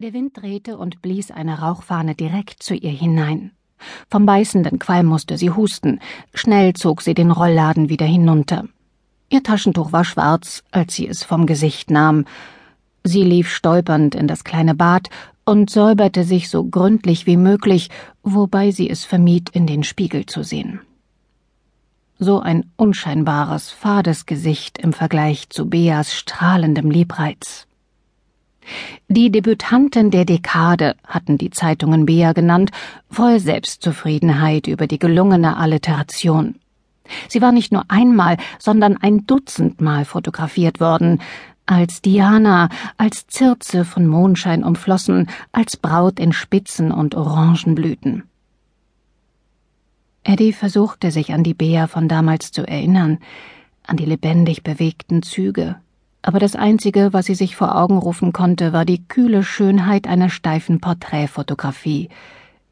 Der Wind drehte und blies eine Rauchfahne direkt zu ihr hinein. Vom beißenden Qualm musste sie husten. Schnell zog sie den Rollladen wieder hinunter. Ihr Taschentuch war schwarz, als sie es vom Gesicht nahm. Sie lief stolpernd in das kleine Bad und säuberte sich so gründlich wie möglich, wobei sie es vermied, in den Spiegel zu sehen. So ein unscheinbares, fades Gesicht im Vergleich zu Beas strahlendem Liebreiz. Die Debütanten der Dekade hatten die Zeitungen Bea genannt, voll Selbstzufriedenheit über die gelungene Alliteration. Sie war nicht nur einmal, sondern ein Dutzendmal fotografiert worden, als Diana, als Circe von Mondschein umflossen, als Braut in Spitzen und Orangenblüten. Eddie versuchte sich an die Bea von damals zu erinnern, an die lebendig bewegten Züge, aber das Einzige, was sie sich vor Augen rufen konnte, war die kühle Schönheit einer steifen Porträtfotografie,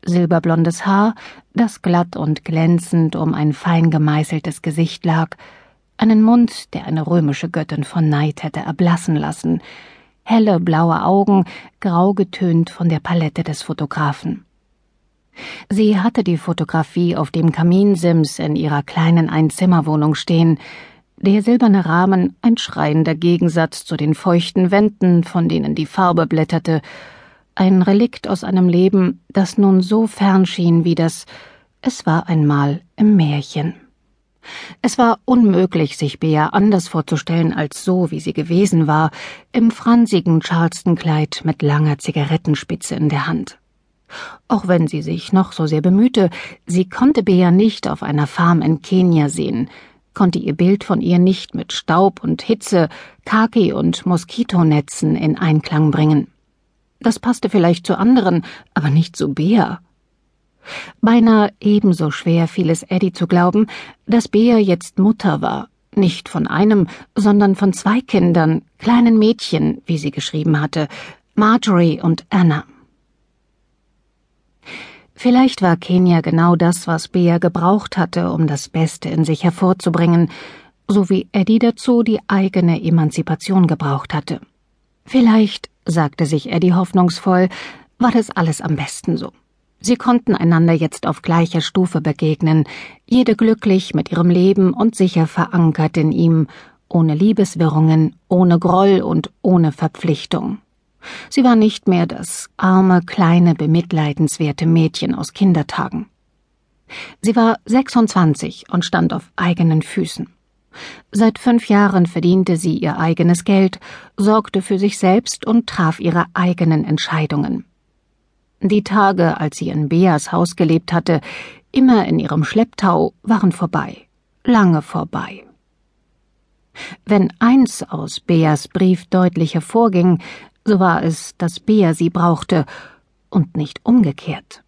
silberblondes Haar, das glatt und glänzend um ein fein gemeißeltes Gesicht lag, einen Mund, der eine römische Göttin von Neid hätte erblassen lassen, helle blaue Augen, grau getönt von der Palette des Fotografen. Sie hatte die Fotografie auf dem Kaminsims in ihrer kleinen Einzimmerwohnung stehen, der silberne Rahmen ein schreiender Gegensatz zu den feuchten Wänden, von denen die Farbe blätterte, ein Relikt aus einem Leben, das nun so fern schien wie das Es war einmal im Märchen. Es war unmöglich, sich Bea anders vorzustellen als so, wie sie gewesen war, im fransigen Charleston-Kleid mit langer Zigarettenspitze in der Hand. Auch wenn sie sich noch so sehr bemühte, sie konnte Bea nicht auf einer Farm in Kenia sehen, konnte ihr Bild von ihr nicht mit Staub und Hitze, Kaki und Moskitonetzen in Einklang bringen. Das passte vielleicht zu anderen, aber nicht zu Bea. Beinahe ebenso schwer fiel es Eddie zu glauben, dass Bea jetzt Mutter war, nicht von einem, sondern von zwei Kindern, kleinen Mädchen, wie sie geschrieben hatte, Marjorie und Anna. Vielleicht war Kenia genau das, was Bea gebraucht hatte, um das Beste in sich hervorzubringen, so wie Eddie dazu die eigene Emanzipation gebraucht hatte. Vielleicht, sagte sich Eddie hoffnungsvoll, war das alles am besten so. Sie konnten einander jetzt auf gleicher Stufe begegnen, jede glücklich mit ihrem Leben und sicher verankert in ihm, ohne Liebeswirrungen, ohne Groll und ohne Verpflichtung. Sie war nicht mehr das arme, kleine, bemitleidenswerte Mädchen aus Kindertagen. Sie war 26 und stand auf eigenen Füßen. Seit fünf Jahren verdiente sie ihr eigenes Geld, sorgte für sich selbst und traf ihre eigenen Entscheidungen. Die Tage, als sie in Beas Haus gelebt hatte, immer in ihrem Schlepptau, waren vorbei, lange vorbei. Wenn eins aus Beas Brief deutlich hervorging, so war es, dass Bea sie brauchte und nicht umgekehrt.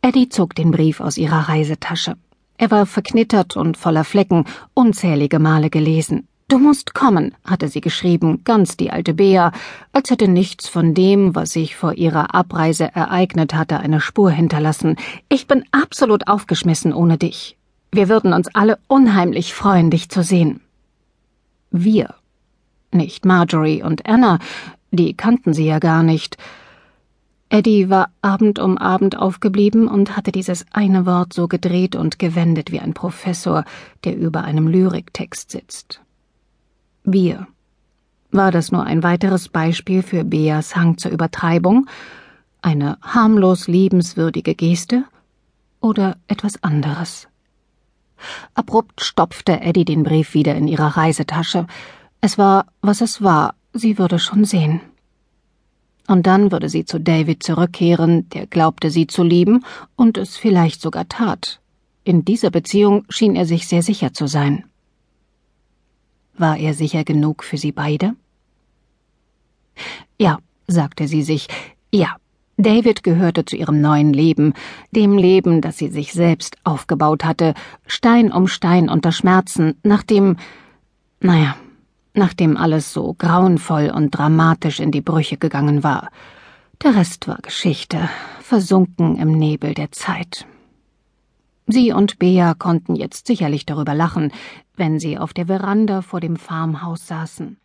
Eddie zog den Brief aus ihrer Reisetasche. Er war verknittert und voller Flecken, unzählige Male gelesen. Du musst kommen, hatte sie geschrieben, ganz die alte Bea, als hätte nichts von dem, was sich vor ihrer Abreise ereignet hatte, eine Spur hinterlassen. Ich bin absolut aufgeschmissen ohne dich. Wir würden uns alle unheimlich freuen, dich zu sehen. Wir. Nicht Marjorie und Anna, die kannten sie ja gar nicht. Eddie war Abend um Abend aufgeblieben und hatte dieses eine Wort so gedreht und gewendet wie ein Professor, der über einem Lyriktext sitzt. Wir. War das nur ein weiteres Beispiel für Beas Hang zur Übertreibung? Eine harmlos liebenswürdige Geste? Oder etwas anderes? Abrupt stopfte Eddie den Brief wieder in ihre Reisetasche. Es war, was es war, Sie würde schon sehen. Und dann würde sie zu David zurückkehren, der glaubte, sie zu lieben und es vielleicht sogar tat. In dieser Beziehung schien er sich sehr sicher zu sein. War er sicher genug für sie beide? Ja, sagte sie sich, ja, David gehörte zu ihrem neuen Leben, dem Leben, das sie sich selbst aufgebaut hatte, Stein um Stein unter Schmerzen, nachdem, naja, nachdem alles so grauenvoll und dramatisch in die Brüche gegangen war. Der Rest war Geschichte, versunken im Nebel der Zeit. Sie und Bea konnten jetzt sicherlich darüber lachen, wenn sie auf der Veranda vor dem Farmhaus saßen.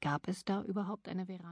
Gab es da überhaupt eine Veranda?